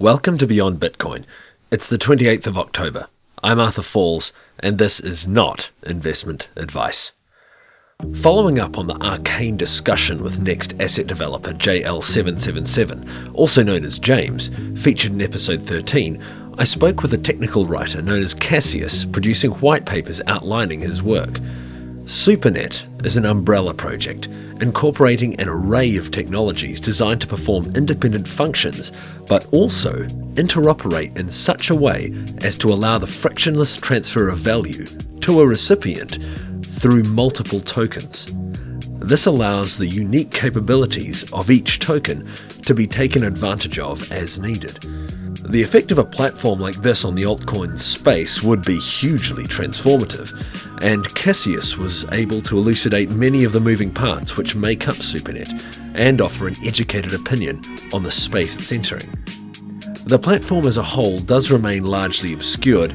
Welcome to Beyond Bitcoin. It's the 28th of October. I'm Arthur Falls, and this is not investment advice. Following up on the arcane discussion with Next asset developer JL777, also known as James, featured in episode 13, I spoke with a technical writer known as Cassius, producing white papers outlining his work. SuperNet is an umbrella project incorporating an array of technologies designed to perform independent functions, but also interoperate in such a way as to allow the frictionless transfer of value to a recipient through multiple tokens. This allows the unique capabilities of each token to be taken advantage of as needed. The effect of a platform like this on the altcoin space would be hugely transformative, and Cassius was able to elucidate many of the moving parts which make up SuperNet and offer an educated opinion on the space it's entering. The platform as a whole does remain largely obscured,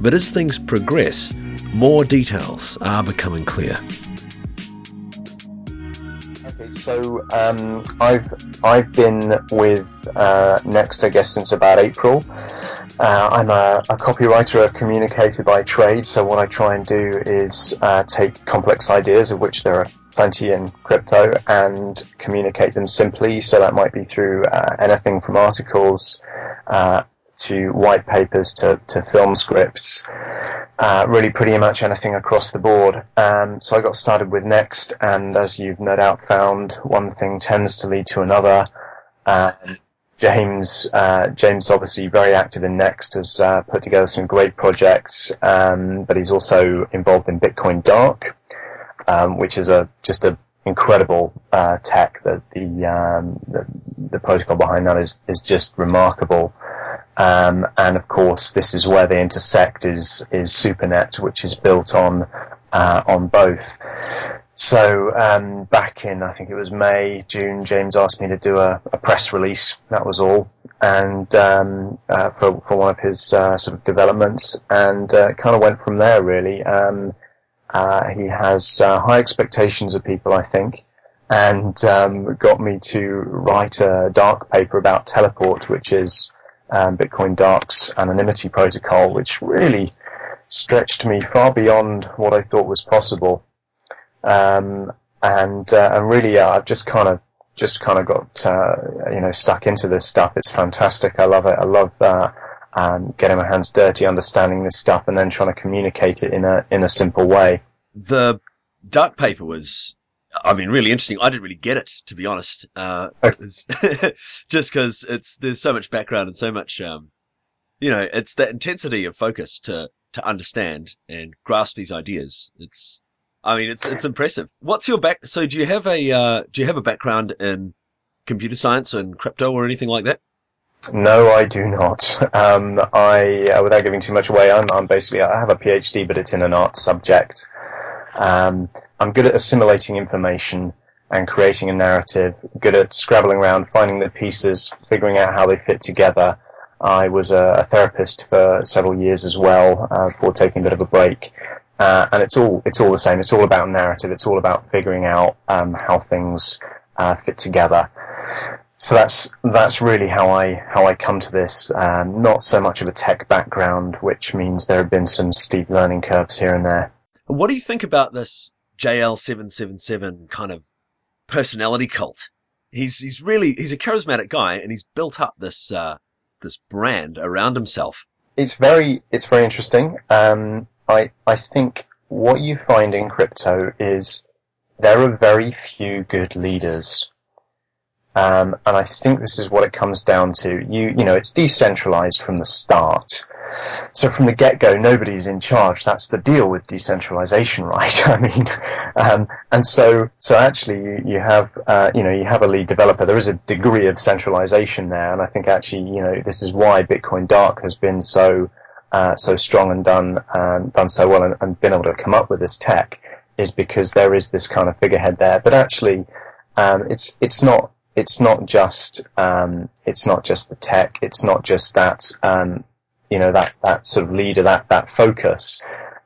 but as things progress, more details are becoming clear. So um, I've I've been with uh, Next, I guess, since about April. Uh, I'm a, a, copywriter, a communicator by trade. So what I try and do is uh, take complex ideas, of which there are plenty in crypto, and communicate them simply. So that might be through uh, anything from articles uh, to white papers to, to film scripts uh, really pretty much anything across the board. Um, so I got started with Next, and as you've no doubt found, one thing tends to lead to another. Uh, James, uh, James obviously very active in Next, has uh, put together some great projects, um, but he's also involved in Bitcoin Dark, um, which is a just a incredible uh, tech that the, um, the, the protocol behind that is is just remarkable. Um, and of course, this is where they intersect is is SuperNet, which is built on uh, on both. So um, back in I think it was May, June, James asked me to do a, a press release. That was all, and um, uh, for for one of his uh, sort of developments, and uh, kind of went from there really. Um, uh, he has uh, high expectations of people, I think, and um, got me to write a dark paper about Teleport, which is um, Bitcoin Dark's anonymity protocol, which really stretched me far beyond what I thought was possible. Um, and uh, and really, yeah, I've just kind of just kind of got uh, you know stuck into this stuff. It's fantastic. I love it. I love uh, um, getting my hands dirty, understanding this stuff, and then trying to communicate it in a in a simple way. The dark paper was I mean, really interesting. I didn't really get it, to be honest. Uh, just because it's there's so much background and so much, um, you know, it's that intensity of focus to to understand and grasp these ideas. It's, I mean, it's it's impressive. What's your back? So, do you have a uh, do you have a background in computer science and crypto or anything like that? No, I do not. Um, I, uh, without giving too much away, I'm, I'm basically I have a PhD, but it's in an art subject. Um, I'm good at assimilating information and creating a narrative, good at scrabbling around, finding the pieces, figuring out how they fit together. I was a, therapist for several years as well, uh, before taking a bit of a break. Uh, and it's all, it's all the same. It's all about narrative. It's all about figuring out, um, how things, uh, fit together. So that's, that's really how I, how I come to this. Um, not so much of a tech background, which means there have been some steep learning curves here and there. What do you think about this JL777 kind of personality cult. He's, he's really, he's a charismatic guy and he's built up this, uh, this brand around himself. It's very, it's very interesting. Um, I, I think what you find in crypto is there are very few good leaders. Um, and I think this is what it comes down to. You, you know, it's decentralized from the start. So from the get-go, nobody's in charge. That's the deal with decentralization, right? I mean, um, and so so actually you, you have uh, you know you have a lead developer. There is a degree of centralization there, and I think actually you know this is why Bitcoin Dark has been so uh, so strong and done um, done so well and, and been able to come up with this tech is because there is this kind of figurehead there. But actually, um, it's it's not it's not just um, it's not just the tech. It's not just that um, you know, that, that sort of leader, that, that focus.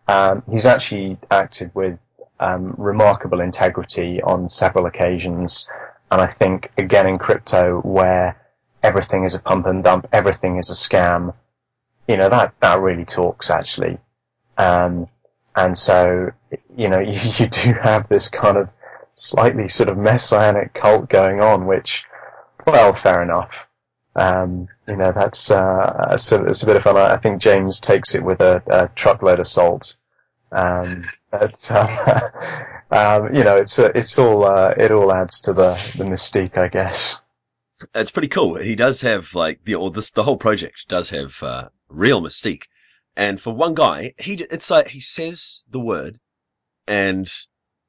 Um, he's actually acted with um, remarkable integrity on several occasions. And I think, again, in crypto, where everything is a pump and dump, everything is a scam. You know, that, that really talks actually. Um, and so, you know, you, you do have this kind of slightly sort of messianic cult going on, which, well, fair enough. Um, you know, that's, uh, it's a, it's a bit of fun. I think James takes it with a, a truckload of salt. Um, but, um, you know, it's, it's all, uh, it all adds to the, the mystique, I guess. It's pretty cool. He does have like the, or this, the whole project does have, uh, real mystique. And for one guy, he, it's like, he says the word and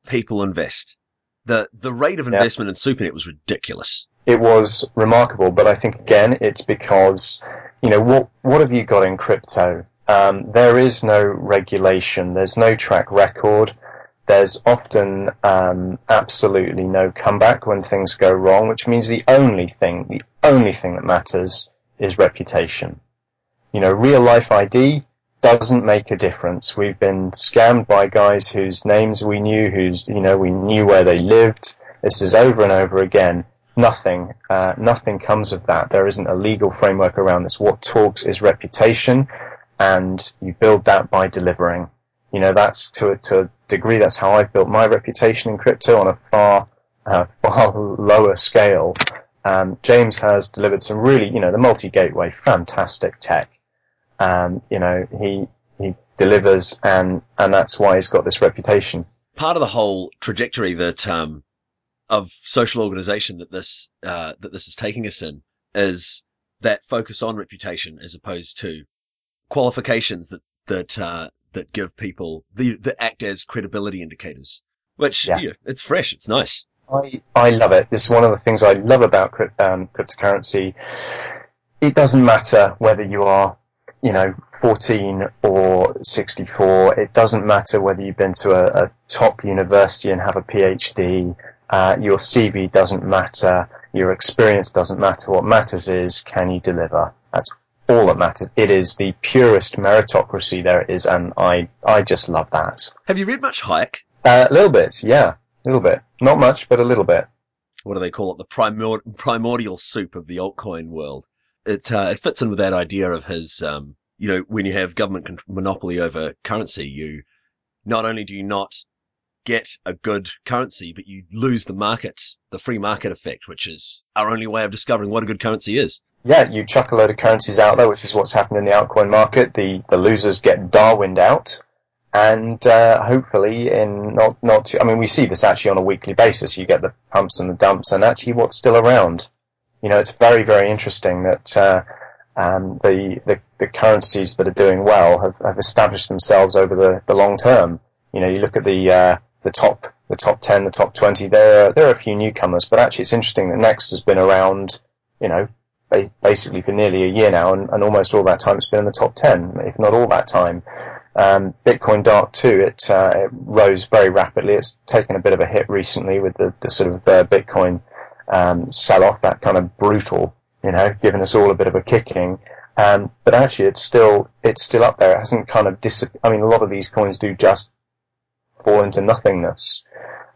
people invest. The, the rate of investment in SuperNet was ridiculous. It was remarkable, but I think again, it's because, you know, what, what have you got in crypto? Um, there is no regulation. There's no track record. There's often um, absolutely no comeback when things go wrong, which means the only thing, the only thing that matters is reputation. You know, real life ID doesn't make a difference. We've been scammed by guys whose names we knew, whose, you know, we knew where they lived. This is over and over again. Nothing, uh, nothing comes of that. There isn't a legal framework around this. What talks is reputation and you build that by delivering. You know, that's to a, to a degree, that's how I've built my reputation in crypto on a far, uh, far lower scale. Um, James has delivered some really, you know, the multi-gateway, fantastic tech. Um, you know, he, he delivers and, and that's why he's got this reputation. Part of the whole trajectory that, um, of social organization that this, uh, that this is taking us in is that focus on reputation as opposed to qualifications that that uh, that give people the that act as credibility indicators. Which yeah. yeah. it's fresh, it's nice. I I love it. This is one of the things I love about um, cryptocurrency. It doesn't matter whether you are, you know, 14 or 64. It doesn't matter whether you've been to a, a top university and have a PhD. Uh, your CV doesn't matter. Your experience doesn't matter. What matters is can you deliver? That's all that matters. It is the purest meritocracy there is, and I I just love that. Have you read much Hayek? Uh, a little bit, yeah, a little bit. Not much, but a little bit. What do they call it? The primord- primordial soup of the altcoin world. It uh, it fits in with that idea of his. Um, you know, when you have government con- monopoly over currency, you not only do you not get a good currency, but you lose the market, the free market effect, which is our only way of discovering what a good currency is yeah, you chuck a load of currencies out there, which is what's happened in the altcoin market. The the losers get Darwined out, and uh, hopefully in not not too, I mean we see this actually on a weekly basis. You get the pumps and the dumps, and actually what's still around. You know, it's very very interesting that uh, um, the, the the currencies that are doing well have, have established themselves over the, the long term. You know, you look at the uh, the top the top ten, the top twenty. There are, there are a few newcomers, but actually it's interesting that Next has been around. You know, basically for nearly a year now, and, and, almost all that time it's been in the top 10, if not all that time. Um, Bitcoin Dark too, it, uh, it, rose very rapidly. It's taken a bit of a hit recently with the, the sort of uh, Bitcoin um, sell-off, that kind of brutal, you know, giving us all a bit of a kicking. Um, but actually, it's still it's still up there. It hasn't kind of dis. I mean, a lot of these coins do just fall into nothingness,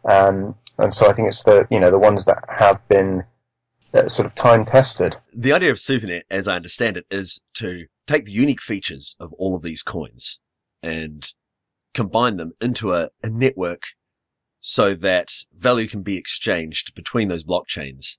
um, and so I think it's the you know the ones that have been uh, sort of time tested. The idea of SuperNet, as I understand it, is to take the unique features of all of these coins and combine them into a, a network so that value can be exchanged between those blockchains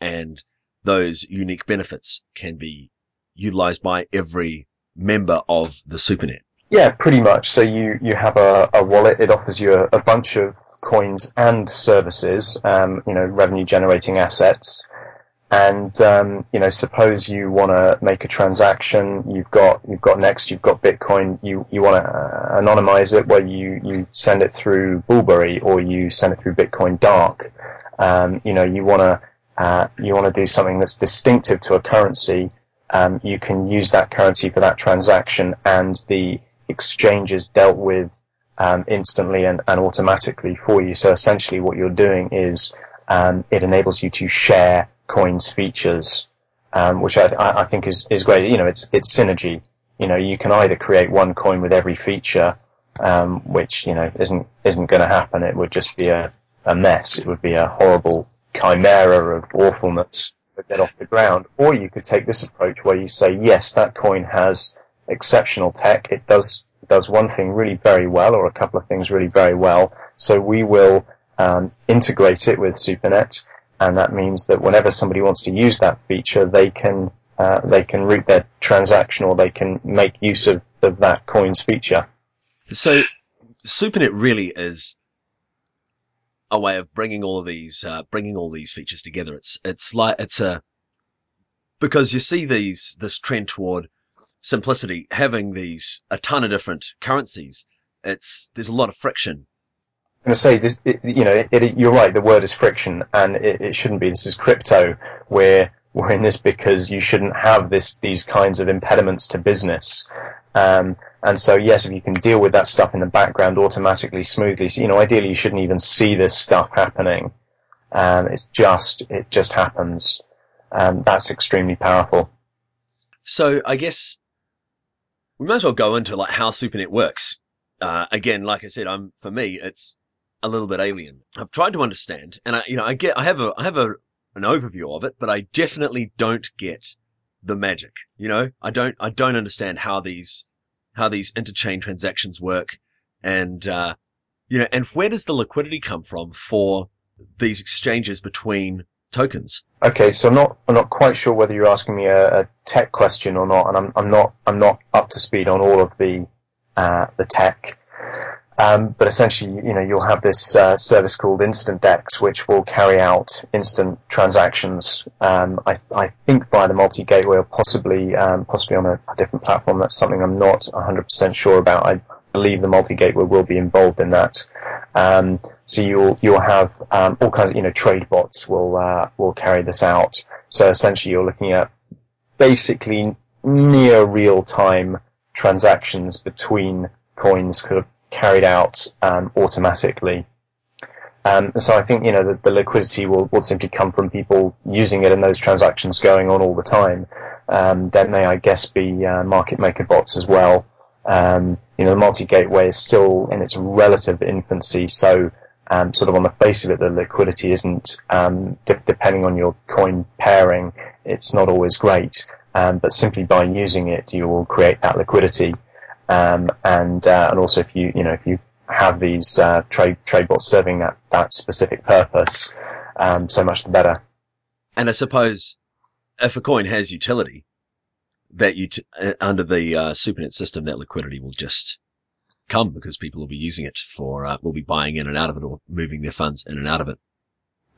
and those unique benefits can be utilized by every member of the SuperNet. Yeah, pretty much. So you, you have a, a wallet. It offers you a, a bunch of coins and services, um, you know, revenue generating assets. And um, you know, suppose you want to make a transaction, you've got you've got Next, you've got Bitcoin, you you want to uh, anonymize it, where you you send it through Boolberry or you send it through Bitcoin Dark. Um, you know, you want to uh, you want to do something that's distinctive to a currency. Um, you can use that currency for that transaction, and the exchange is dealt with um, instantly and, and automatically for you. So essentially, what you're doing is um, it enables you to share coins features, um, which I, I, think is, is great. You know, it's it's synergy. You know, you can either create one coin with every feature, um, which you know isn't isn't going to happen. It would just be a, a mess. It would be a horrible chimera of awfulness. To get off the ground. Or you could take this approach where you say, yes, that coin has exceptional tech. It does does one thing really very well, or a couple of things really very well. So we will um, integrate it with SuperNet, and that means that whenever somebody wants to use that feature, they can uh, they can route their transaction or they can make use of, of that coin's feature. So SuperNet really is a way of bringing all of these, uh, bringing all these features together. It's, it's like, it's a, because you see these, this trend toward simplicity, having these, a ton of different currencies. It's, there's a lot of friction. Going to say this, it, you know, it, it, you're right. The word is friction and it, shouldn't be. This is crypto where we're in this because you shouldn't have this, these kinds of impediments to business. Um, and so, yes, if you can deal with that stuff in the background automatically, smoothly, so, you know, ideally you shouldn't even see this stuff happening. Um, it's just, it just happens. And that's extremely powerful. So I guess we might as well go into like how SuperNet works. Uh, again, like I said, I'm, for me, it's a little bit alien. I've tried to understand and I, you know, I get, I have a, I have a, an overview of it, but I definitely don't get the magic. You know, I don't, I don't understand how these how these interchain transactions work and, uh, you know, and where does the liquidity come from for these exchanges between tokens? Okay, so I'm not I'm not quite sure whether you're asking me a, a tech question or not, and I'm I'm not I'm not up to speed on all of the uh, the tech. Um, but essentially, you know, you'll have this uh, service called Instant Dex, which will carry out instant transactions. Um, I, I, think via the multi-gateway, or possibly um, possibly on a, a, different platform. That's something I'm not 100% sure about. I believe the multi-gateway will be involved in that. Um, so you'll you'll have um, all kinds of you know trade bots will uh, will carry this out. So essentially, you're looking at basically near real time transactions between coins of carried out um, automatically. Um, so I think you know the, the, liquidity will, will simply come from people using it and those transactions going on all the time. Um, there may, I guess, be uh, market maker bots as well. Um, you know, the multi-gateway is still in its relative infancy, so um, sort of on the face of it, the liquidity isn't um, de- depending on your coin pairing. It's not always great, um, but simply by using it, you will create that liquidity. Um, and uh, and also if you you know if you have these uh, trade trade bots serving that that specific purpose, um, so much the better. And I suppose if a coin has utility, that you uh, under the uh, SuperNet system, that liquidity will just come because people will be using it for uh, will be buying in and out of it or moving their funds in and out of it.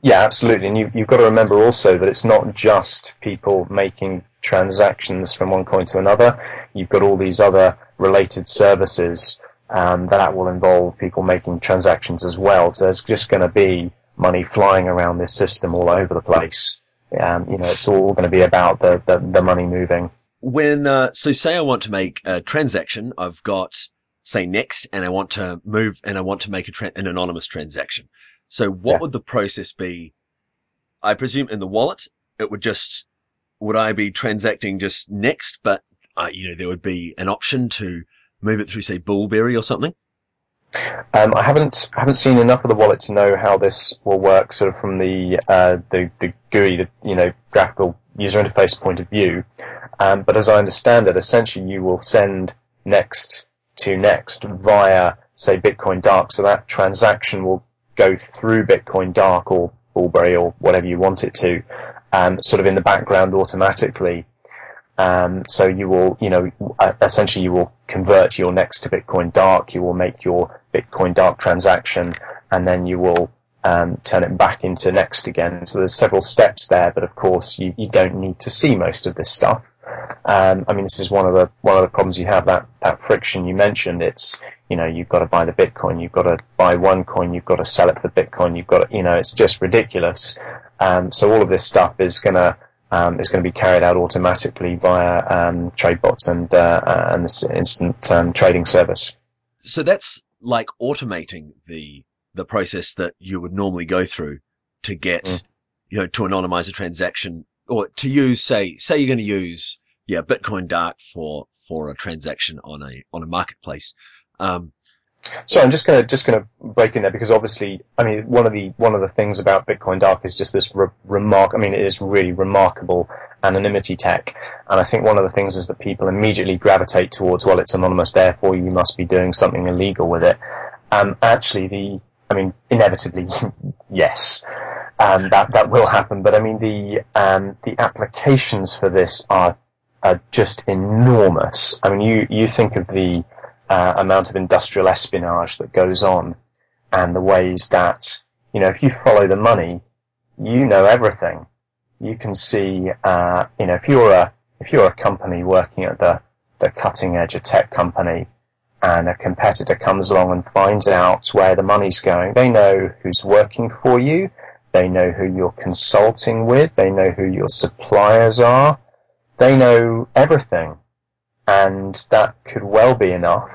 Yeah, absolutely. And you, you've got to remember also that it's not just people making transactions from one coin to another. You've got all these other related services um, that will involve people making transactions as well. So there's just going to be money flying around this system all over the place. Um, you know, it's all going to be about the, the, the money moving. When, uh, so say I want to make a transaction, I've got, say next, and I want to move, and I want to make tra- an anonymous transaction. So what yeah. would the process be? I presume in the wallet, it would just, would I be transacting just next, but uh, you know, there would be an option to move it through, say, Boolberry or something? Um, I haven't haven't seen enough of the wallet to know how this will work, sort of from the uh, the, the GUI, the you know graphical user interface point of view. Um, but as I understand it, essentially you will send next to next via say Bitcoin Dark, so that transaction will go through Bitcoin Dark or Boolberry or whatever you want it to, um, sort of in the background automatically. Um, so you will, you know, uh, essentially you will convert your next to Bitcoin Dark. You will make your Bitcoin Dark transaction, and then you will um, turn it back into next again. So there's several steps there, but of course you, you don't need to see most of this stuff. Um, I mean, this is one of the one of the problems you have that that friction you mentioned. It's you know you've got to buy the Bitcoin, you've got to buy one coin, you've got to sell it for Bitcoin, you've got to, you know it's just ridiculous. Um, so all of this stuff is going to um, is going to be carried out automatically via um, trade bots and uh, uh, and this instant um, trading service. So that's like automating the the process that you would normally go through to get mm. you know to anonymize a transaction or to use say say you're going to use yeah Bitcoin Dark for for a transaction on a on a marketplace. Um, So I'm just gonna just gonna break in there because obviously, I mean, one of the one of the things about Bitcoin Dark is just this re- remark. I mean, it is really remarkable anonymity tech, and I think one of the things is that people immediately gravitate towards, well, it's anonymous, therefore you must be doing something illegal with it. Um, actually, the I mean, inevitably, yes, um, that that will happen. But I mean, the um, the applications for this are are just enormous. I mean, you you think of the uh, amount of industrial espionage that goes on and the ways that, you know, if you follow the money, you know everything. You can see, uh, you know, if you're a, if you're a company working at the, the cutting edge, a tech company, and a competitor comes along and finds out where the money's going, they know who's working for you, they know who you're consulting with, they know who your suppliers are, they know everything. And that could well be enough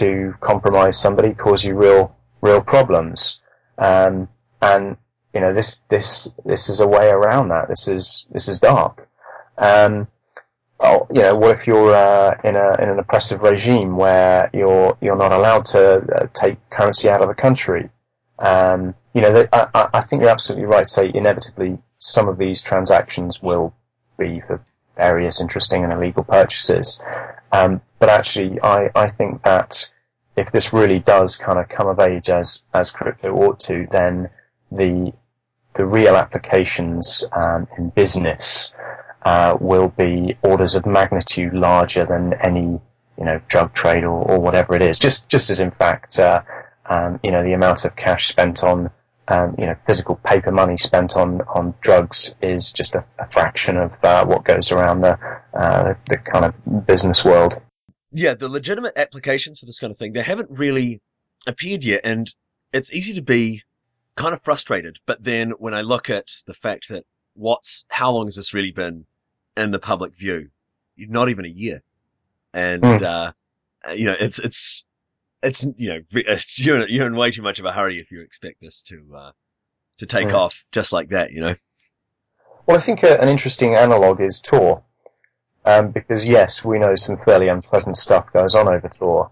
to compromise somebody, cause you real real problems. Um, and you know this this this is a way around that. This is this is dark. Um, oh, you know, what if you're uh, in a in an oppressive regime where you're you're not allowed to uh, take currency out of the country? Um, you know, I, I think you're absolutely right. Say inevitably some of these transactions will be for various interesting and illegal purchases. Um, but actually, I, I think that if this really does kind of come of age as, as crypto ought to, then the, the real applications, um, in business, uh, will be orders of magnitude larger than any, you know, drug trade or, or whatever it is. Just, just as in fact, uh, um, you know, the amount of cash spent on um, you know, physical paper money spent on, on drugs is just a, a fraction of uh, what goes around the, uh, the kind of business world. Yeah, the legitimate applications for this kind of thing, they haven't really appeared yet, and it's easy to be kind of frustrated. But then when I look at the fact that what's, how long has this really been in the public view? Not even a year. And, mm. uh, you know, it's, it's, it's you know it's, you're you're in way too much of a hurry if you expect this to uh, to take mm. off just like that, you know. Well, I think a, uh, an interesting analog is Tor, um, because yes, we know some fairly unpleasant stuff goes on over Tor.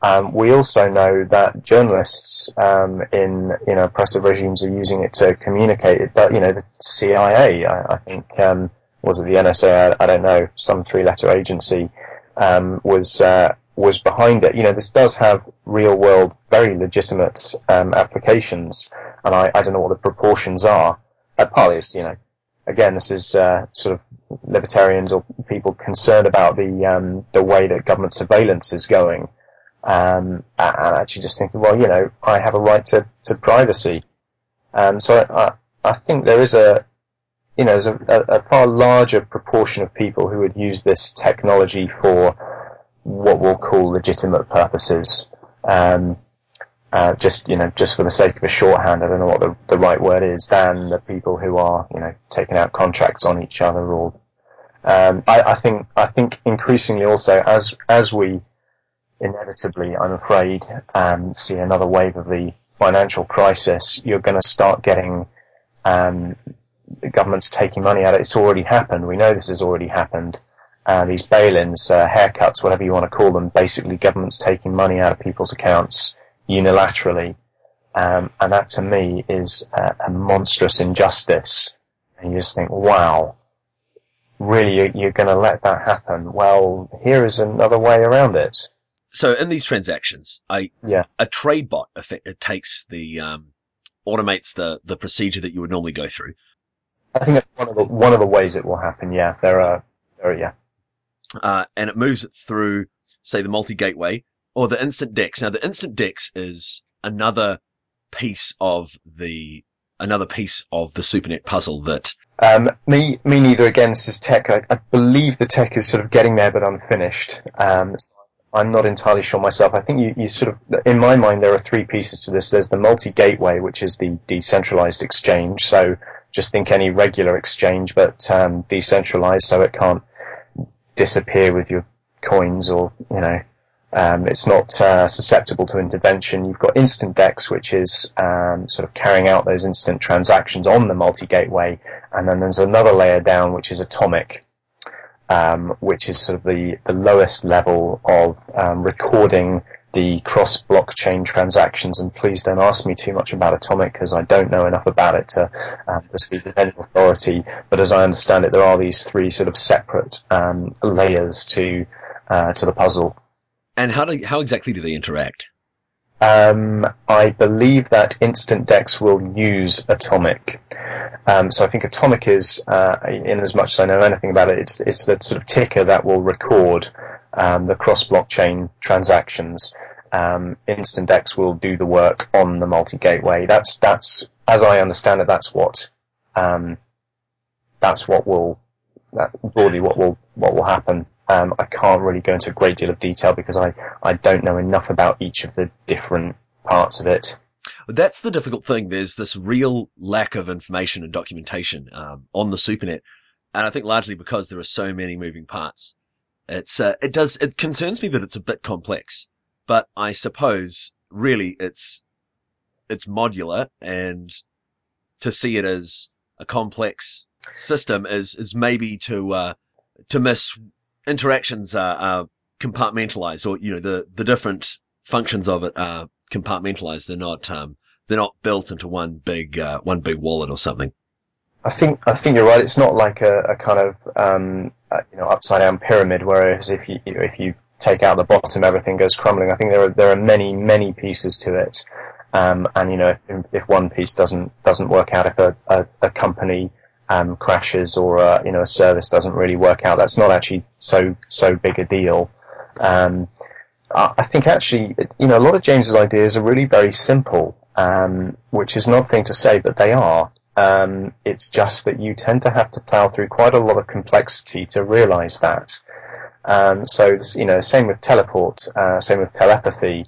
Um, we also know that journalists um, in you know oppressive regimes are using it to communicate. It, but you know the CIA, I, I think, um, was it the NSA? I, I, don't know, some three-letter agency um, was uh, was behind it. You know, this does have real world, very legitimate um, applications, and I, I don't know what the proportions are. Uh, partly, it's, you know, again, this is uh, sort of libertarians or people concerned about the um, the way that government surveillance is going, um, and actually just thinking, well, you know, I have a right to, to privacy. Um, so I, I think there is a, you know, there's a, a, far larger proportion of people who would use this technology for what we'll call legitimate purposes. Um, uh, just you know, just for the sake of a shorthand, I don't know what the, the right word is, than the people who are you know taking out contracts on each other. Or um, I, I, think I think increasingly also as as we inevitably, I'm afraid, um, see another wave of the financial crisis, you're going to start getting um, governments taking money out. It's already happened. We know this has already happened uh, these bail-ins, uh, haircuts, whatever you want to call them, basically governments taking money out of people's accounts unilaterally. Um, and that to me is a, a, monstrous injustice. And you just think, wow, really you're, you're going to let that happen? Well, here is another way around it. So in these transactions, I, yeah. a trade bot, it takes the, um, automates the, the procedure that you would normally go through. I think that's one of the, one of the ways it will happen. Yeah. There are, there are, yeah uh, and it moves it through, say, the multi-gateway or the instant DEX. Now, the instant DEX is another piece of the another piece of the SuperNet puzzle that. Um, me, me neither. Again, this is tech. I, I, believe the tech is sort of getting there, but unfinished. Um, I'm not entirely sure myself. I think you, you sort of, in my mind, there are three pieces to this. There's the multi-gateway, which is the decentralized exchange. So just think any regular exchange, but um, decentralized, so it can't disappear with your coins or, you know, um, it's not uh, susceptible to intervention. You've got instant DEX, which is um, sort of carrying out those instant transactions on the multi-gateway, and then there's another layer down, which is atomic, um, which is sort of the, the lowest level of um, recording the cross blockchain transactions. And please don't ask me too much about Atomic because I don't know enough about it to, um, to speak with any authority. But as I understand it, there are these three sort of separate um, layers to uh, to the puzzle. And how do how exactly do they interact? Um, I believe that Instant Dex will use Atomic. Um, so I think Atomic is, uh, in as much as I know anything about it, it's it's the sort of ticker that will record um, the cross blockchain transactions. Um, Instant will do the work on the multi gateway. That's that's as I understand it, that's what um, that's what will that broadly what will what will happen. Um, I can't really go into a great deal of detail because I, I don't know enough about each of the different parts of it. That's the difficult thing. There's this real lack of information and documentation um, on the SuperNet, and I think largely because there are so many moving parts. It's uh, it does it concerns me that it's a bit complex, but I suppose really it's it's modular, and to see it as a complex system is is maybe to uh, to miss interactions are, are compartmentalized, or you know the the different functions of it are compartmentalized. They're not um, they're not built into one big uh, one big wallet or something. I think I think you're right. It's not like a, a kind of um, a, you know upside down pyramid, whereas if you, you know, if you take out the bottom, everything goes crumbling. I think there are there are many many pieces to it, um, and you know if, if, one piece doesn't doesn't work out, if a, a, a company um, crashes or uh, you know a service doesn't really work out, that's not actually so so big a deal. Um, I think actually, you know, a lot of James's ideas are really very simple, um, which is not a thing to say, but they are. Um, it's just that you tend to have to plow through quite a lot of complexity to realize that. Um, so, you know, same with teleport, uh, same with telepathy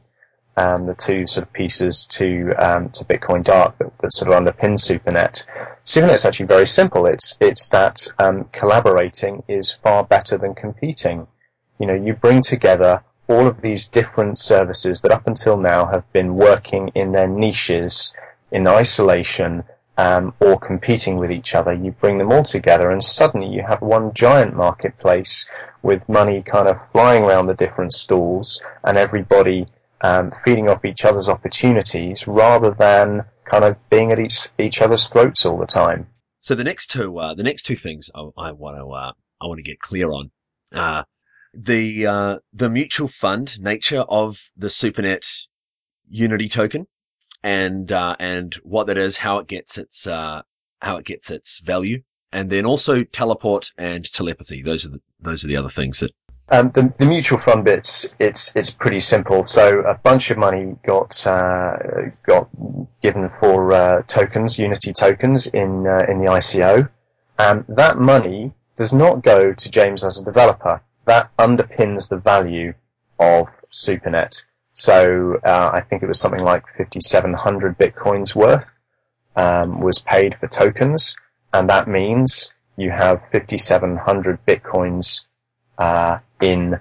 um, the two sort of pieces to um, to Bitcoin Dark that, that, sort of underpin SuperNet. SuperNet's actually very simple. It's it's that um, collaborating is far better than competing. You know, you bring together all of these different services that up until now have been working in their niches in isolation um, or competing with each other. You bring them all together, and suddenly you have one giant marketplace with money kind of flying around the different stalls, and everybody um, feeding off each other's opportunities rather than kind of being at each each other's throats all the time. So the next two, uh, the next two things I, want to uh, I want to get clear on, uh, the uh, the mutual fund nature of the SuperNet Unity token, and uh, and what that is, how it gets its uh, how it gets its value, and then also teleport and telepathy. Those are the those are the other things that um, the, the, mutual fund bits, it's it's pretty simple. So a bunch of money got uh, got given for uh, tokens, Unity tokens in uh, in the ICO. Um, that money does not go to James as a developer. That underpins the value of SuperNet. So uh, I think it was something like 5,700 bitcoins worth um, was paid for tokens, and that means you have 5,700 bitcoins uh, in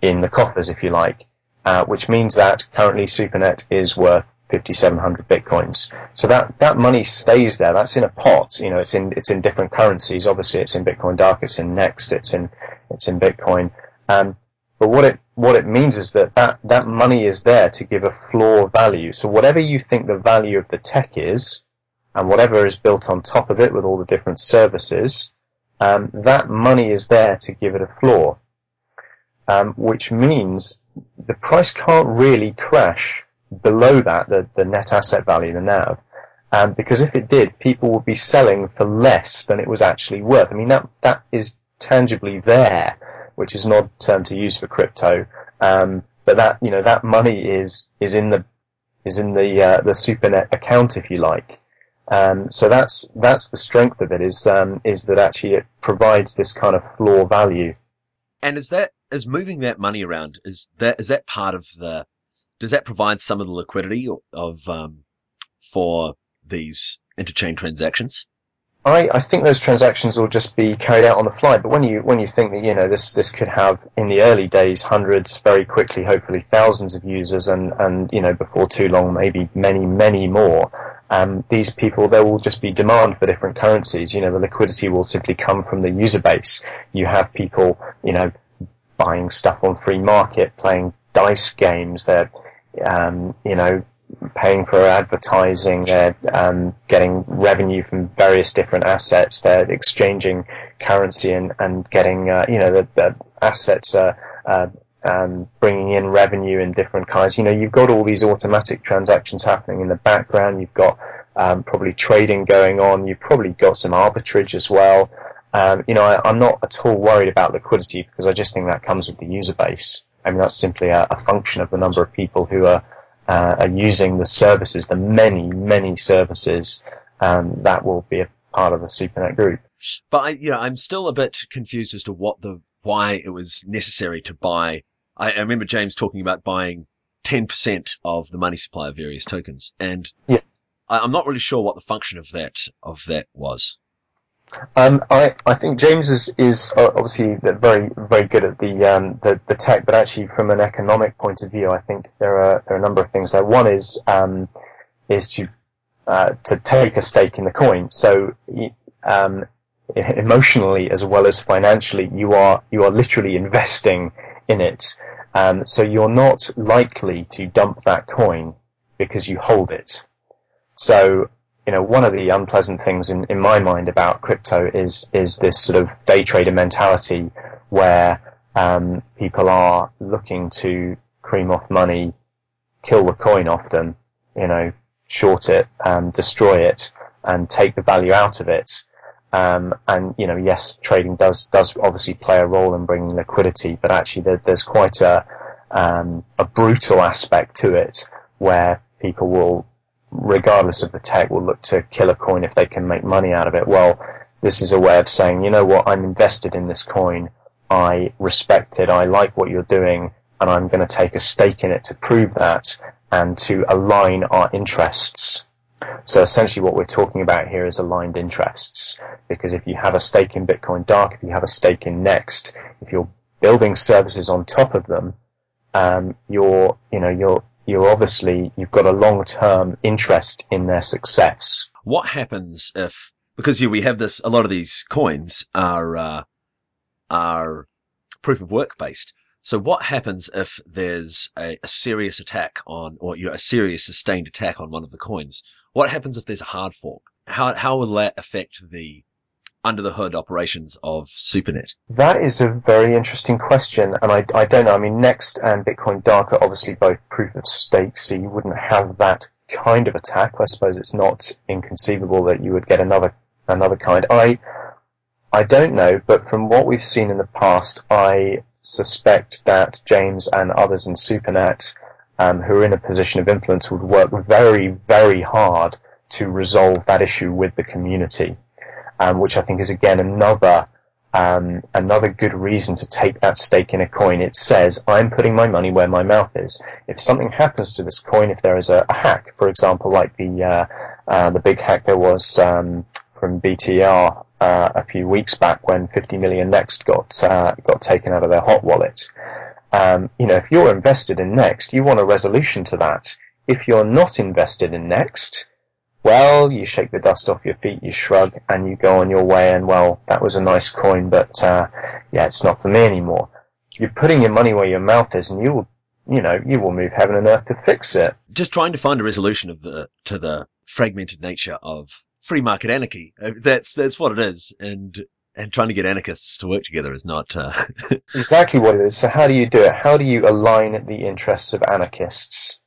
in the coffers, if you like, uh, which means that currently SuperNet is worth 5,700 bitcoins. So that that money stays there. That's in a pot. You know, it's in it's in different currencies. Obviously, it's in Bitcoin Dark. It's in Next. It's in it's in Bitcoin. Um, but what it what it means is that, that that money is there to give a floor value. So whatever you think the value of the tech is, and whatever is built on top of it with all the different services, um, that money is there to give it a floor, um, which means the price can't really crash below that, the, the net asset value, the NAV. Um, because if it did, people would be selling for less than it was actually worth. I mean, that, that is tangibly there, which is an odd term to use for crypto. Um, but that, you know, that money is, is in the, is in the, uh, the SuperNet account, if you like. Um, so that's that's the strength of it is um, is that actually it provides this kind of floor value. And is that is moving that money around is that is that part of the does that provide some of the liquidity of um, for these interchain transactions? I, I think those transactions will just be carried out on the fly. But when you when you think that you know this this could have in the early days hundreds, very quickly, hopefully thousands of users, and and you know before too long maybe many many more. Um, these people there will just be demand for different currencies. You know the liquidity will simply come from the user base. You have people you know buying stuff on free market, playing dice games. They're, um, you know, paying for advertising. They're um, getting revenue from various different assets. They're exchanging currency and, and getting, uh, you know, the, the assets are uh, um, bringing in revenue in different kinds. You know, you've got all these automatic transactions happening in the background. You've got um, probably trading going on. You've probably got some arbitrage as well. Um, you know, I, am not at all worried about liquidity because I just think that comes with the user base. I mean, that's simply a, a function of the number of people who are, uh, are using the services, the many, many services um, that will be a part of the SuperNet group. But I, I'm still a bit confused as to what the why it was necessary to buy. I, I remember James talking about buying 10% of the money supply of various tokens, and yeah. I, am not really sure what the function of that of that was. Um, I, I think James is, is uh, obviously very very good at the, um, the the tech, but actually from an economic point of view, I think there are there are a number of things there. One is um, is to uh, to take a stake in the coin. So um, emotionally as well as financially, you are you are literally investing in it. Um, so you're not likely to dump that coin because you hold it. So you know, one of the unpleasant things in, in my mind about crypto is is this sort of day trader mentality where um, people are looking to cream off money, kill the coin often, you know, short it, um, destroy it, and take the value out of it. Um, and you know, yes, trading does does obviously play a role in bringing liquidity, but actually there, there's quite a um, a brutal aspect to it where people will regardless of the tech, will look to kill a coin if they can make money out of it. Well, this is a way of saying, you know what, I'm invested in this coin. I respect it. I like what you're doing and I'm going to take a stake in it to prove that and to align our interests. So essentially what we're talking about here is aligned interests. Because if you have a stake in Bitcoin Dark, if you have a stake in Next, if you're building services on top of them, um, you're, you know, you're, you're obviously you've got a long term interest in their success. What happens if because here we have this a lot of these coins are uh, are proof of work based. So what happens if there's a, a, serious attack on, or you know, a serious sustained attack on one of the coins? What happens if there's a hard fork? How how will that affect the under the hood operations of SuperNet? That is a very interesting question, and I, I don't know. I mean, Next and Bitcoin Dark are obviously both proof of stake, so you wouldn't have that kind of attack. I suppose it's not inconceivable that you would get another another kind. I I don't know, but from what we've seen in the past, I suspect that James and others in SuperNet um, who are in a position of influence would work very, very hard to resolve that issue with the community um, which I think is again another um, another good reason to take that stake in a coin. It says, I'm putting my money where my mouth is. If something happens to this coin, if there is a, a hack, for example, like the uh, uh, the big hack there was um, from BTER uh, a few weeks back when 50 million Next got uh, got taken out of their hot wallet. Um, you know, if you're invested in Next, you want a resolution to that. If you're not invested in Next, well, you shake the dust off your feet, you shrug, and you go on your way. And well, that was a nice coin, but uh, yeah, it's not for me anymore. You're putting your money where your mouth is, and you will, you know, you will move heaven and earth to fix it. Just trying to find a resolution of the to the fragmented nature of free market anarchy. Uh, that's that's what it is, and and trying to get anarchists to work together is not uh... exactly what it is. So how do you do it? How do you align the interests of anarchists?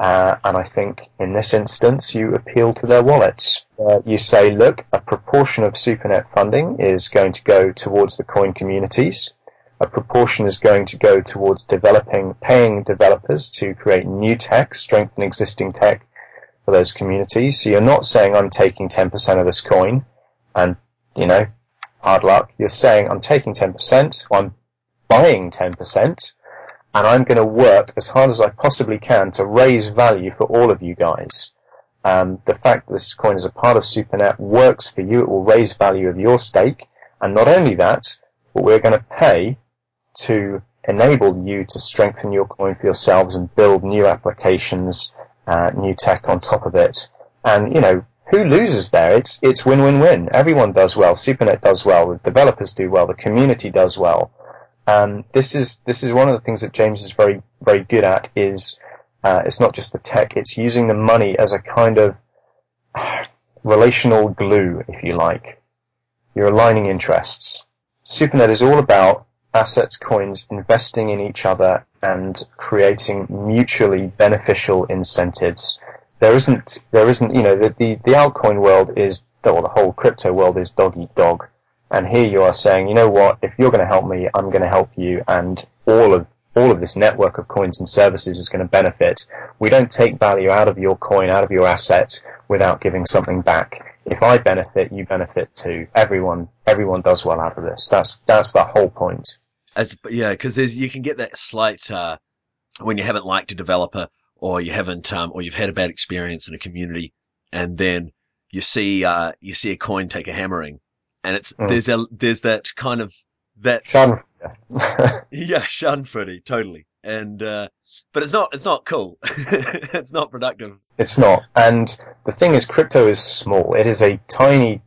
Uh, and I think in this instance, you appeal to their wallets. Uh, you say, look, a proportion of SuperNet funding is going to go towards the coin communities. A proportion is going to go towards developing, paying developers to create new tech, strengthen existing tech for those communities. So you're not saying I'm taking 10% of this coin and, you know, hard luck. You're saying I'm taking 10%, I'm buying 10%, and I'm going to work as hard as I possibly can to raise value for all of you guys. Um, the fact that this coin is a part of SuperNet works for you. It will raise value of your stake, and not only that, but we're going to pay to enable you to strengthen your coin for yourselves and build new applications, uh, new tech on top of it. And you know, who loses there? It's it's win-win-win. Everyone does well. SuperNet does well. The developers do well. The community does well. Um, this is this is one of the things that James is very very good at. Is uh, it's not just the tech; it's using the money as a kind of relational glue, if you like. You're aligning interests. SuperNet is all about assets, coins, investing in each other and creating mutually beneficial incentives. There isn't, there isn't, you know, the, the, the altcoin world is, or the whole crypto world is dog eat dog. And here you are saying, you know what, if you're going to help me, I'm going to help you and all of, all of this network of coins and services is going to benefit. We don't take value out of your coin, out of your asset without giving something back. If I benefit, you benefit too. Everyone, everyone does well out of this. That's, that's the whole point. As, yeah, because there's you can get that slight uh, when you haven't liked a developer or you haven't um, or you've had a bad experience in a community, and then you see uh, you see a coin take a hammering, and it's mm. there's a there's that kind of that yeah, schadenfreude, totally. And uh, but it's not it's not cool. it's not productive. It's not. And the thing is, crypto is small. It is a tiny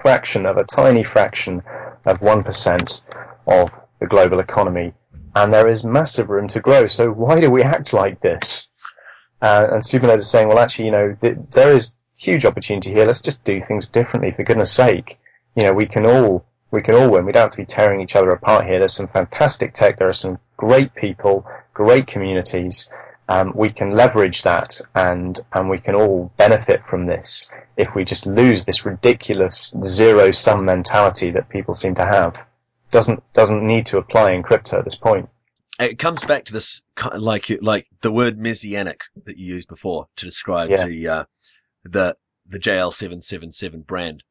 fraction of a tiny fraction of one percent of the global economy, and there is massive room to grow. So why do we act like this? Uh, and SuperNet is saying, well, actually, you know, th- there is huge opportunity here. Let's just do things differently. For goodness sake, you know, we can all we can all win. We don't have to be tearing each other apart here. There's some fantastic tech. There are some great people, great communities. Um, we can leverage that and and we can all benefit from this if we just lose this ridiculous zero sum mentality that people seem to have doesn't doesn't need to apply in crypto at this point. It comes back to this like like the word messianic that you used before to describe yeah. the uh, the the JL777 brand,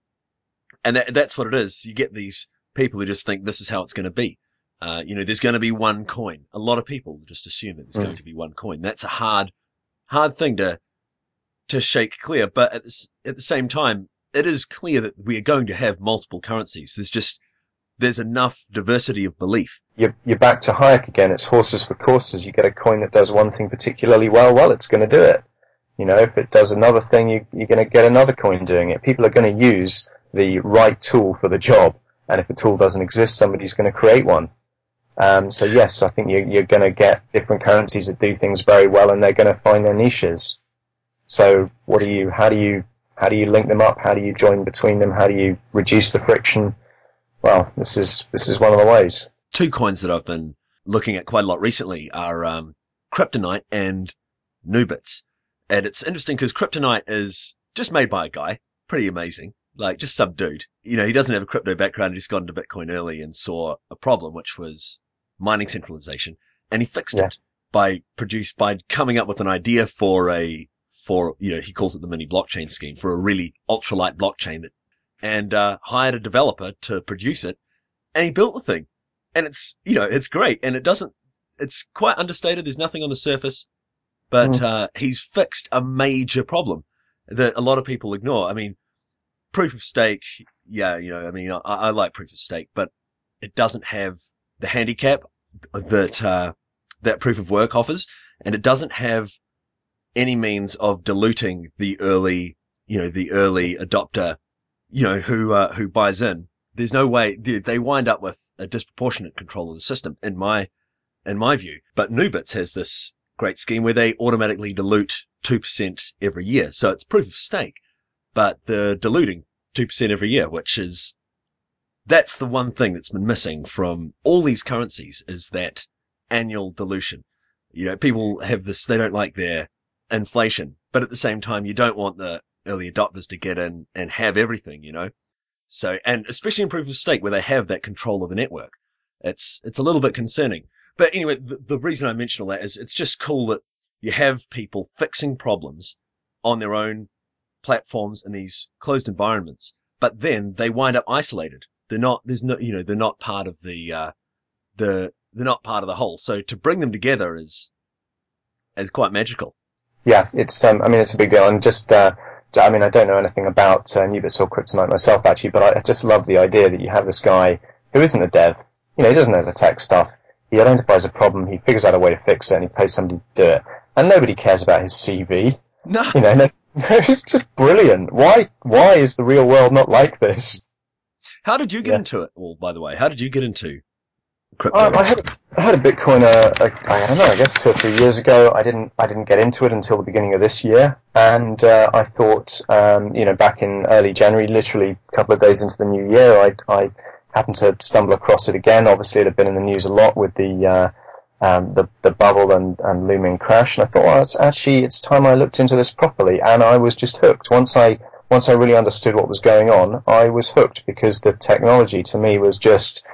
and that, that's what it is. You get these people who just think this is how it's going to be. Uh, you know, there's going to be one coin. A lot of people just assume that there's mm. going to be one coin. That's a hard, hard thing to, to shake clear. But at the, at the same time, it is clear that we are going to have multiple currencies. There's just there's enough diversity of belief. You're, you're back to Hayek again. It's horses for courses. You get a coin that does one thing particularly well, well, it's going to do it. You know, if it does another thing, you, you're going to get another coin doing it. People are going to use the right tool for the job. And if a tool doesn't exist, somebody's going to create one. Um, so yes, I think you're, you're going to get different currencies that do things very well, and they're going to find their niches. So what do you? How do you? How do you link them up? How do you join between them? How do you reduce the friction? well, this is this is one of the ways. Two coins that I've been looking at quite a lot recently are um, Cryptonite and Nubits, and it's interesting because Cryptonite is just made by a guy, pretty amazing, like just subdued. You know, he doesn't have a crypto background. He just got into Bitcoin early and saw a problem, which was mining centralization, and he fixed yeah. it by produce by coming up with an idea for a for you know he calls it the mini blockchain scheme for a really ultralight blockchain that and uh, hired a developer to produce it, and he built the thing. And it's you know it's great, and it doesn't. It's quite understated. There's nothing on the surface, but mm. uh, he's fixed a major problem that a lot of people ignore. I mean, proof of stake, yeah, you know, I mean, I, I like proof of stake, but it doesn't have the handicap that uh, that proof of work offers, and it doesn't have any means of diluting the early, you know, the early adopter you know, who, uh, who buys in, there's no way they wind up with a disproportionate control of the system in my, in my view. But Nubits has this great scheme where they automatically dilute 2% every year. So it's proof of stake, but they're diluting 2% every year, which is, that's the one thing that's been missing from all these currencies is that annual dilution. You know, people have this, they don't like their inflation, but at the same time, you don't want the early adopters to get in and have everything, you know? So, and especially in proof of stake where they have that control of the network, it's, it's a little bit concerning. But anyway, the, the reason I mention all that is it's just cool that you have people fixing problems on their own platforms and these closed environments, but then they wind up isolated. They're not, there's no, you know, they're not part of the, uh, the, they're not part of the whole. So to bring them together is, is quite magical. Yeah, it's, um, I mean, it's a big deal. And just, uh, I mean, I don't know anything about uh, Nubits or Cryptonite myself actually, but I, just love the idea that you have this guy who isn't a dev. You know, he doesn't know the tech stuff. He identifies a problem, he figures out a way to fix it, and he pays somebody to do it. And nobody cares about his CV. No. You know, no, it's just brilliant. Why, why is the real world not like this? How did you get yeah. into it Well, by the way? How did you get into crypto? I, I, had, I had a Bitcoin. Uh, I don't know. I guess two or three years ago. I didn't. I didn't get into it until the beginning of this year, and uh, I thought, um, you know, back in early January, literally a couple of days into the new year, I, I happened to stumble across it again. Obviously, it had been in the news a lot with the uh, um, the, the bubble and, and looming crash, and I thought, well, it's actually it's time I looked into this properly, and I was just hooked. Once I once I really understood what was going on, I was hooked because the technology to me was just.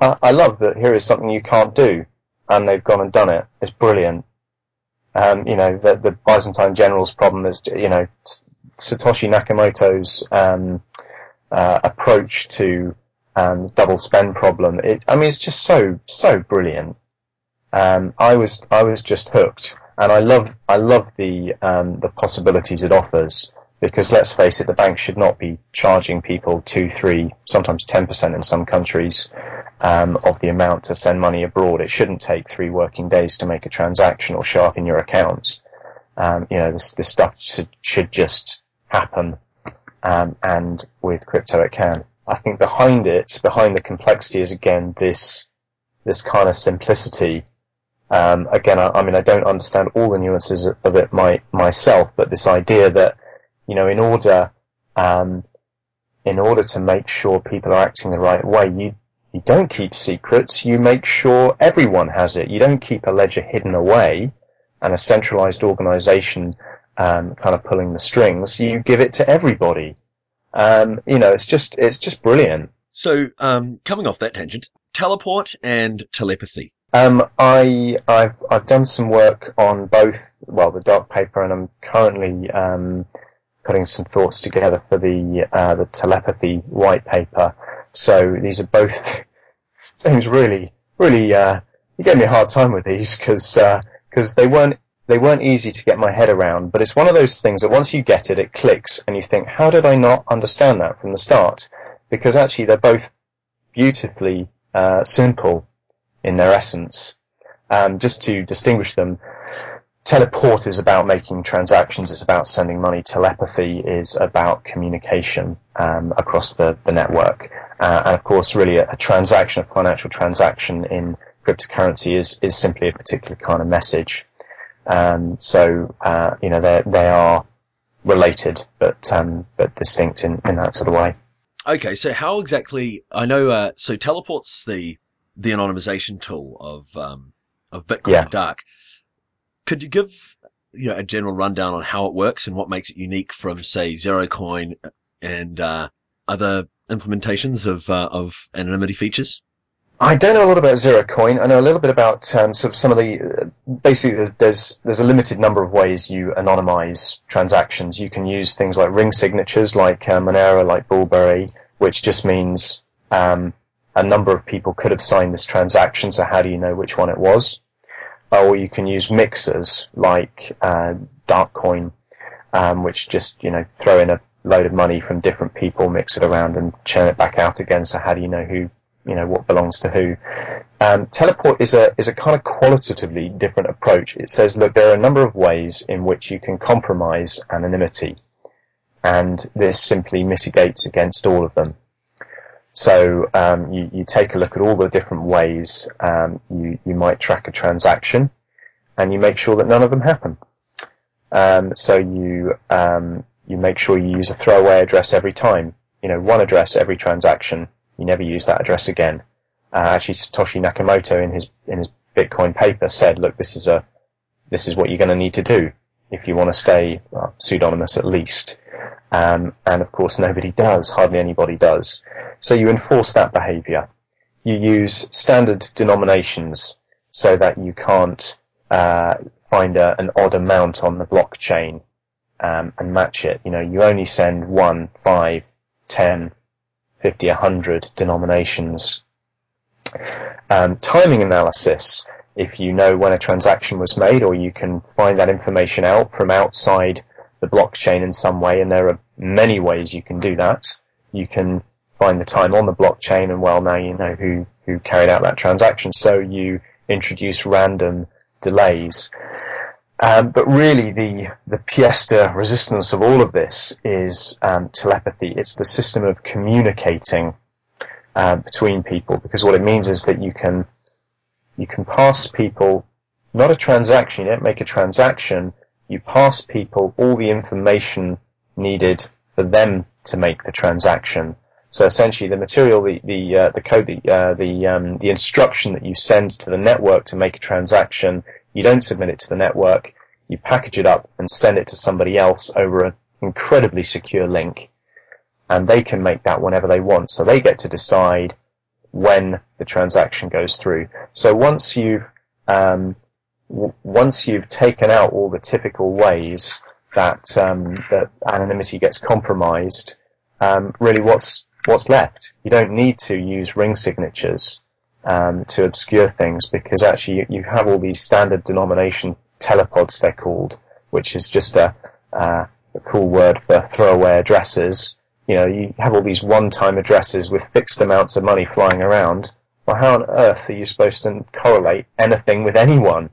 I, I love that here is something you can't do, and they've gone and done it. It's brilliant. Um, you know, the, the Byzantine general's problem is, you know, Satoshi Nakamoto's um, uh, approach to um, double spend problem. It, I mean, it's just so so brilliant. Um, I was I was just hooked, and I love I love the um, the possibilities it offers. Because let's face it, the bank should not be charging people two, three, sometimes ten percent in some countries um, of the amount to send money abroad. It shouldn't take three working days to make a transaction or show up in your accounts. Um, you know, this, this stuff should, should just happen, um, and with crypto it can. I think behind it, behind the complexity is again this this kind of simplicity. Um, again, I, I, mean, I don't understand all the nuances of it my, myself, but this idea that you know, in order um, in order to make sure people are acting the right way, you you don't keep secrets. You make sure everyone has it. You don't keep a ledger hidden away and a centralized organization um, kind of pulling the strings. You give it to everybody. Um, you know, it's just it's just brilliant. So, um, coming off that tangent, teleport and telepathy. Um, I I've I've done some work on both. Well, the dark paper, and I'm currently um, putting some thoughts together for the uh, the telepathy white paper. So these are both James really really uh, you gave me a hard time with these because because uh, they weren't they weren't easy to get my head around. But it's one of those things that once you get it, it clicks, and you think, how did I not understand that from the start? Because actually, they're both beautifully uh, simple in their essence. Um, just to distinguish them, teleport is about making transactions. It's about sending money. Telepathy is about communication um, across the, the network. Uh, and of course, really, a, a, transaction, a financial transaction in cryptocurrency is is simply a particular kind of message. Um, so uh, you know they they are related, but um, but distinct in, in that sort of way. Okay, so how exactly? I know. Uh, so teleport's the the anonymization tool of um, of Bitcoin yeah. Dark. Could you give you know, a general rundown on how it works and what makes it unique from, say, Zerocoin and uh, other implementations of uh, of anonymity features? I don't know a lot about Zerocoin. I know a little bit about um, sort of some of the. Uh, basically, there's there's a limited number of ways you anonymize transactions. You can use things like ring signatures, like uh, Monero, like Boolberry, which just means um, a number of people could have signed this transaction. So how do you know which one it was? or you can use mixers like uh, Darkcoin, um, which just you know throw in a load of money from different people, mix it around, and churn it back out again. So how do you know who you know what belongs to who? Um, teleport is a is a kind of qualitatively different approach. It says, look, there are a number of ways in which you can compromise anonymity, and this simply mitigates against all of them. So um, you, you take a look at all the different ways um, you, you might track a transaction, and you make sure that none of them happen. Um, so you um, you make sure you use a throwaway address every time. You know, one address every transaction. You never use that address again. Uh, actually, Satoshi Nakamoto in his in his Bitcoin paper said, "Look, this is a this is what you're going to need to do if you want to stay pseudonymous at least." Um, and of course, nobody does. Hardly anybody does. So you enforce that behavior. You use standard denominations so that you can't uh, find a, an odd amount on the blockchain um, and match it. You know, you only send one, five, ten, fifty, a hundred denominations. Um, timing analysis. If you know when a transaction was made, or you can find that information out from outside the blockchain in some way, and there are many ways you can do that. You can find the time on the blockchain, and well, now you know who, who carried out that transaction. So you introduce random delays. Um, but really, the the pièce de resistance of all of this is um, telepathy. It's the system of communicating uh, between people, because what it means is that you can you can pass people not a transaction, you don't make a transaction, you pass people all the information needed for them to make the transaction. So essentially, the material, the the uh, the code, the uh, the um, the instruction that you send to the network to make a transaction, you don't submit it to the network. You package it up and send it to somebody else over an incredibly secure link, and they can make that whenever they want. So they get to decide when the transaction goes through. So once you've um, w- once you've taken out all the typical ways that um, that anonymity gets compromised, um, really what's what's left. You don't need to use ring signatures um, to obscure things because actually you, you, have all these standard denomination telepods they're called, which is just a, uh, a cool word for throwaway addresses. You know, you have all these one-time addresses with fixed amounts of money flying around. Well, how on earth are you supposed to correlate anything with anyone?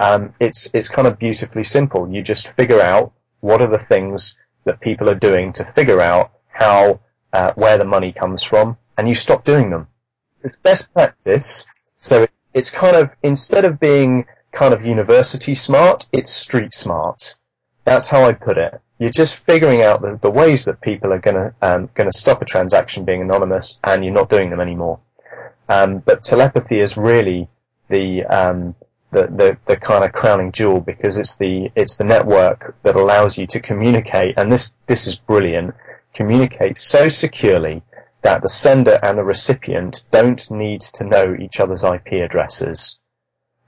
Um, it's it's kind of beautifully simple. You just figure out what are the things that people are doing to figure out how uh, where the money comes from, and you stop doing them. It's best practice. So it's kind of instead of being kind of university smart, it's street smart. That's how I put it. You're just figuring out the, the ways that people are gonna um, gonna stop a transaction being anonymous, and you're not doing them anymore. Um, but telepathy is really the, um, the the the kind of crowning jewel because it's the it's the network that allows you to communicate, and this this is brilliant communicate so securely that the sender and the recipient don't need to know each other's IP addresses.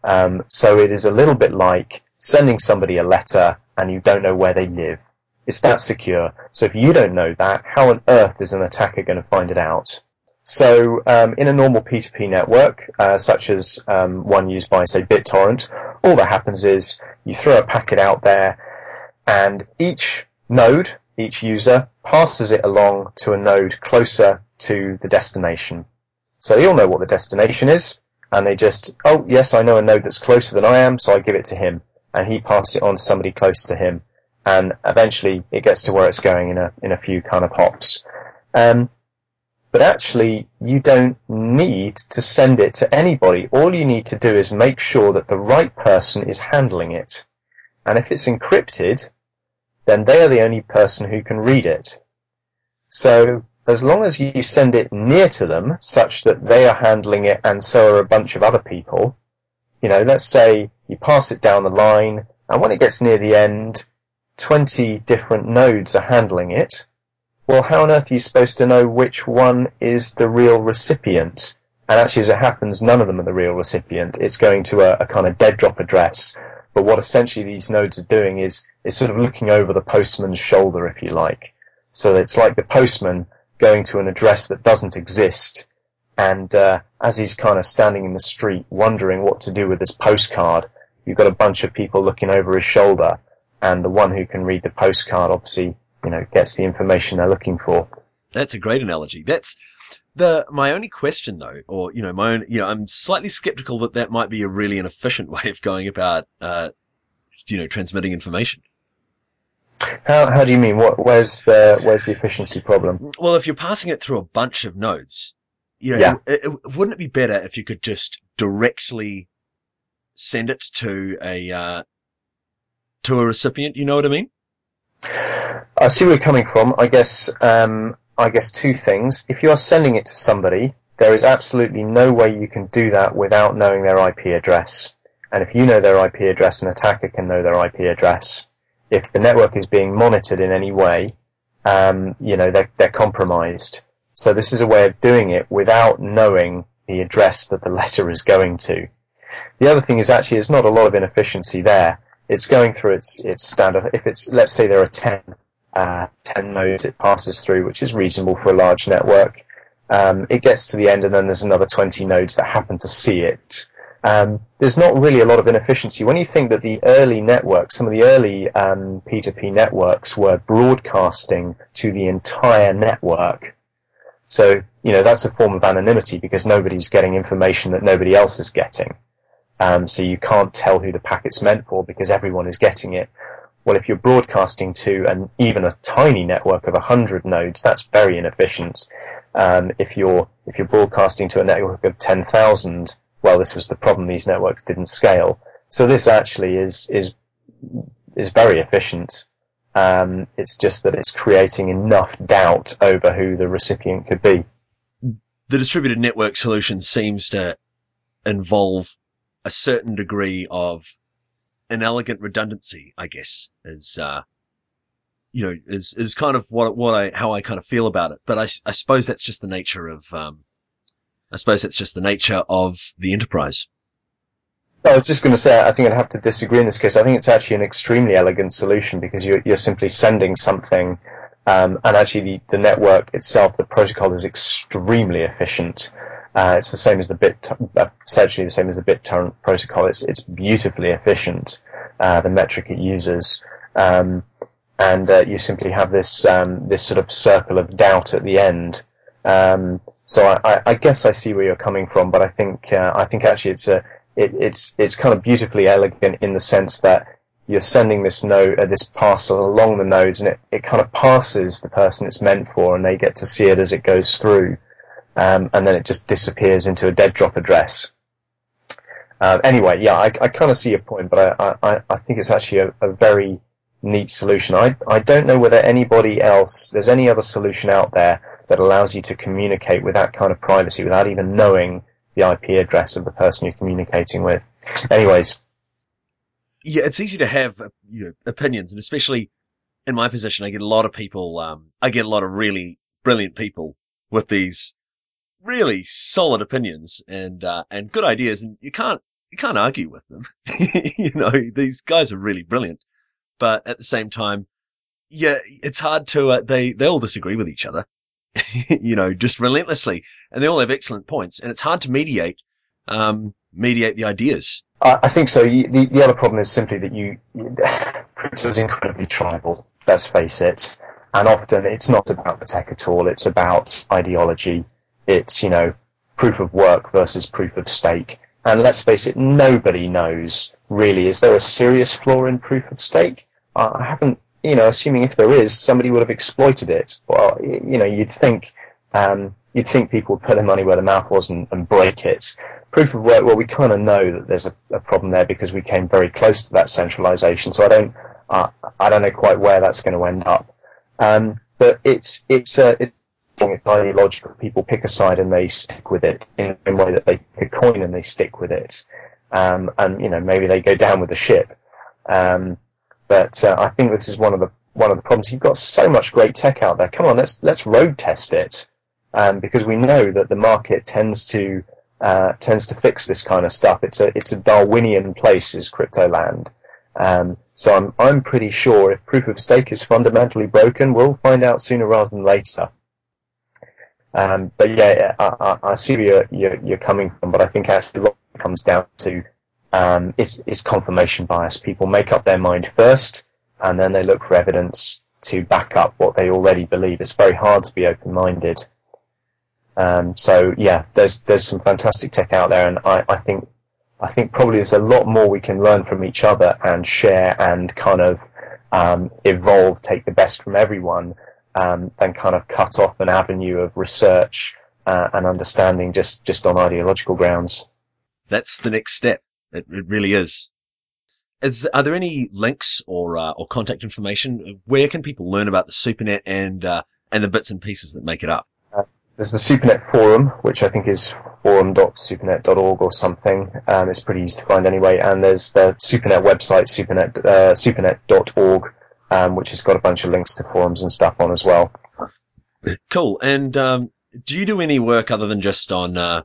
Um, so it is a little bit like sending somebody a letter and you don't know where they live. It's that secure. So if you don't know that, how on earth is an attacker going to find it out? So um, in a normal P2P network, uh, such as um, one used by, say, BitTorrent, all that happens is you throw a packet out there, and each node each user passes it along to a node closer to the destination. So they all know what the destination is, and they just, oh yes, I know a node that's closer than I am, so I give it to him, and he passes it on to somebody closer to him, and eventually it gets to where it's going in a in a few kind of hops. Um, but actually, you don't need to send it to anybody. All you need to do is make sure that the right person is handling it. And if it's encrypted, then they are the only person who can read it. So as long as you send it near to them, such that they are handling it and so are a bunch of other people, you know, let's say you pass it down the line, and when it gets near the end, 20 different nodes are handling it. Well, how on earth are you supposed to know which one is the real recipient? And actually, as it happens, none of them are the real recipient. It's going to a, a kind of dead drop address but what essentially these nodes are doing is, is sort of looking over the postman's shoulder, if you like. So it's like the postman going to an address that doesn't exist. And, uh, as he's kind of standing in the street wondering what to do with this postcard, you've got a bunch of people looking over his shoulder and the one who can read the postcard obviously, you know, gets the information they're looking for. That's a great analogy. That's, the my only question though, or you know, my own, you know, I'm slightly skeptical that that might be a really inefficient way of going about, uh, you know, transmitting information. How how do you mean? What where's the where's the efficiency problem? Well, if you're passing it through a bunch of nodes, you know, yeah. it, it, wouldn't it be better if you could just directly send it to a uh, to a recipient? You know what I mean? I see where you're coming from. I guess um, I guess two things. If you are sending it to somebody, there is absolutely no way you can do that without knowing their IP address. And if you know their IP address, an attacker can know their IP address. If the network is being monitored in any way, um, you know, they're, they're compromised. So this is a way of doing it without knowing the address that the letter is going to. The other thing is actually there's not a lot of inefficiency there. It's going through its, its standard, if it's, let's say there are 10 uh, 10 nodes it passes through, which is reasonable for a large network. Um, it gets to the end and then there's another 20 nodes that happen to see it. Um, there's not really a lot of inefficiency. When you think that the early networks, some of the early um, P2P networks were broadcasting to the entire network. So, you know, that's a form of anonymity because nobody's getting information that nobody else is getting. Um, so you can't tell who the packet's meant for because everyone is getting it. Well, if you're broadcasting to an even a tiny network of 100 nodes, that's very inefficient. Um, if you're if you're broadcasting to a network of 10,000 well, this was the problem; these networks didn't scale. So this actually is is is very efficient. Um, it's just that it's creating enough doubt over who the recipient could be. The distributed network solution seems to involve a certain degree of inelegant redundancy, I guess, is, uh, you know, is, is kind of what, what I, how I kind of feel about it. But I, I suppose that's just the nature of, um, I suppose that's just the nature of the enterprise. I was just going to say, I think I'd have to disagree in this case. I think it's actually an extremely elegant solution because you're, you're simply sending something, um, and actually the, the network itself, the protocol is extremely efficient. Uh, it's the same as the bit, uh, essentially the same as the BitTorrent protocol. It's, it's beautifully efficient, uh, the metric it uses. Um, and, uh, you simply have this, um, this sort of circle of doubt at the end. Um, so I, I, guess I see where you're coming from, but I think, uh, I think actually it's a, it, it's, it's kind of beautifully elegant in the sense that you're sending this node, uh, this parcel along the nodes and it, it kind of passes the person it's meant for and they get to see it as it goes through um, and then it just disappears into a dead drop address. Uh, anyway, yeah, I, I kind of see your point, but I, I, I think it's actually a, a, very neat solution. I, I don't know whether anybody else, there's any other solution out there that allows you to communicate with that kind of privacy without even knowing the IP address of the person you're communicating with. Anyways. Yeah, it's easy to have, you know, opinions, and especially in my position, I get a lot of people, um, I get a lot of really brilliant people with these really solid opinions and uh, and good ideas, and you can't you can't argue with them. you know, these guys are really brilliant, but at the same time, yeah, it's hard to. Uh, they they all disagree with each other, you know, just relentlessly, and they all have excellent points, and it's hard to mediate um, mediate the ideas. I think so. The, the other problem is simply that you crypto is incredibly tribal. Let's face it, and often it's not about the tech at all. It's about ideology it's, you know, proof of work versus proof of stake. And let's face it, nobody knows really, is there a serious flaw in proof of stake? I haven't, you know, assuming if there is, somebody would have exploited it. Well, you know, you'd think, um, you'd think people would put their money where their mouth was and, and break it. Proof of work, well, we kind of know that there's a, a, problem there because we came very close to that centralization. So I don't, uh, I don't know quite where that's going to end up. Um, but it's, it's, uh, it's it's ideological. People pick a side and they stick with it in the way that they pick a coin and they stick with it. Um, and you know maybe they go down with the ship. Um, but uh, I think this is one of the one of the problems. You've got so much great tech out there. Come on, let's let's road test it, um, because we know that the market tends to uh, tends to fix this kind of stuff. It's a it's a Darwinian place, is crypto land. Um, so I'm I'm pretty sure if proof of stake is fundamentally broken, we'll find out sooner rather than later. Um, but yeah, I, I, see where you're, you're, you're, coming from, but I think actually what it comes down to um, is, is confirmation bias. People make up their mind first, and then they look for evidence to back up what they already believe. It's very hard to be open-minded. Um, so yeah, there's there's some fantastic tech out there, and I, I think I think probably there's a lot more we can learn from each other and share and kind of um, evolve, take the best from everyone um, than kind of cut off an avenue of research uh, and understanding just just on ideological grounds. That's the next step. It, it really is. Is are there any links or uh, or contact information? Where can people learn about the SuperNet and uh, and the bits and pieces that make it up? Uh, there's the SuperNet forum, which I think is forum.supernet.org or something. Um, it's pretty easy to find anyway. And there's the SuperNet website, supernet uh, supernet.org um, which has got a bunch of links to forums and stuff on as well. Cool. And um, do you do any work other than just on, uh,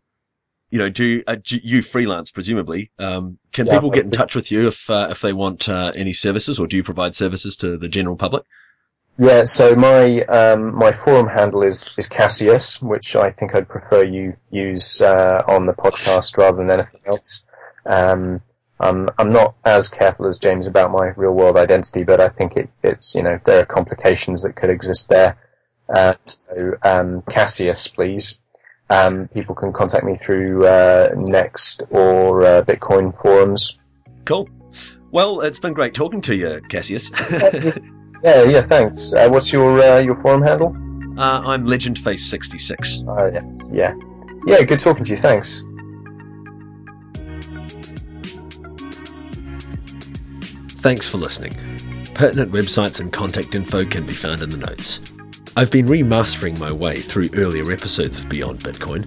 you know, do, uh, do, you freelance presumably? Um, can yeah, people get in touch with you if uh, if they want uh, any services, or do you provide services to the general public? Yeah, so my um, my forum handle is is Cassius, which I think I'd prefer you use uh, on the podcast rather than anything else. Um, um, I'm not as careful as James about my real world identity, but I think it, it's, you know, there are complications that could exist there. Uh, so, um, Cassius, please. Um, people can contact me through, uh, Nxt or, uh, Bitcoin forums. Cool. Well, it's been great talking to you, Cassius. yeah, yeah, thanks. Uh, what's your, uh, your forum handle? Uh, I'm LegendFace66. Oh, yeah, yeah. Yeah, good talking to you, thanks. Thanks for listening. Pertinent websites and contact info can be found in the notes. I've been remastering my way through earlier episodes of Beyond Bitcoin.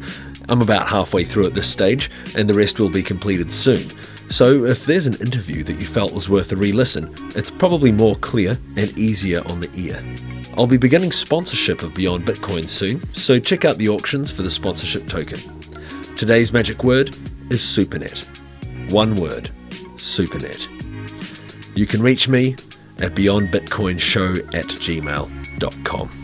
I'm about halfway through at this stage, and the rest will be completed soon. So if there's an interview that you felt was worth a re listen, it's probably more clear and easier on the ear. I'll be beginning sponsorship of Beyond Bitcoin soon, so check out the auctions for the sponsorship token. Today's magic word is SuperNet. One word SuperNet. You can reach me at beyondbitcoinshow at gmail.com.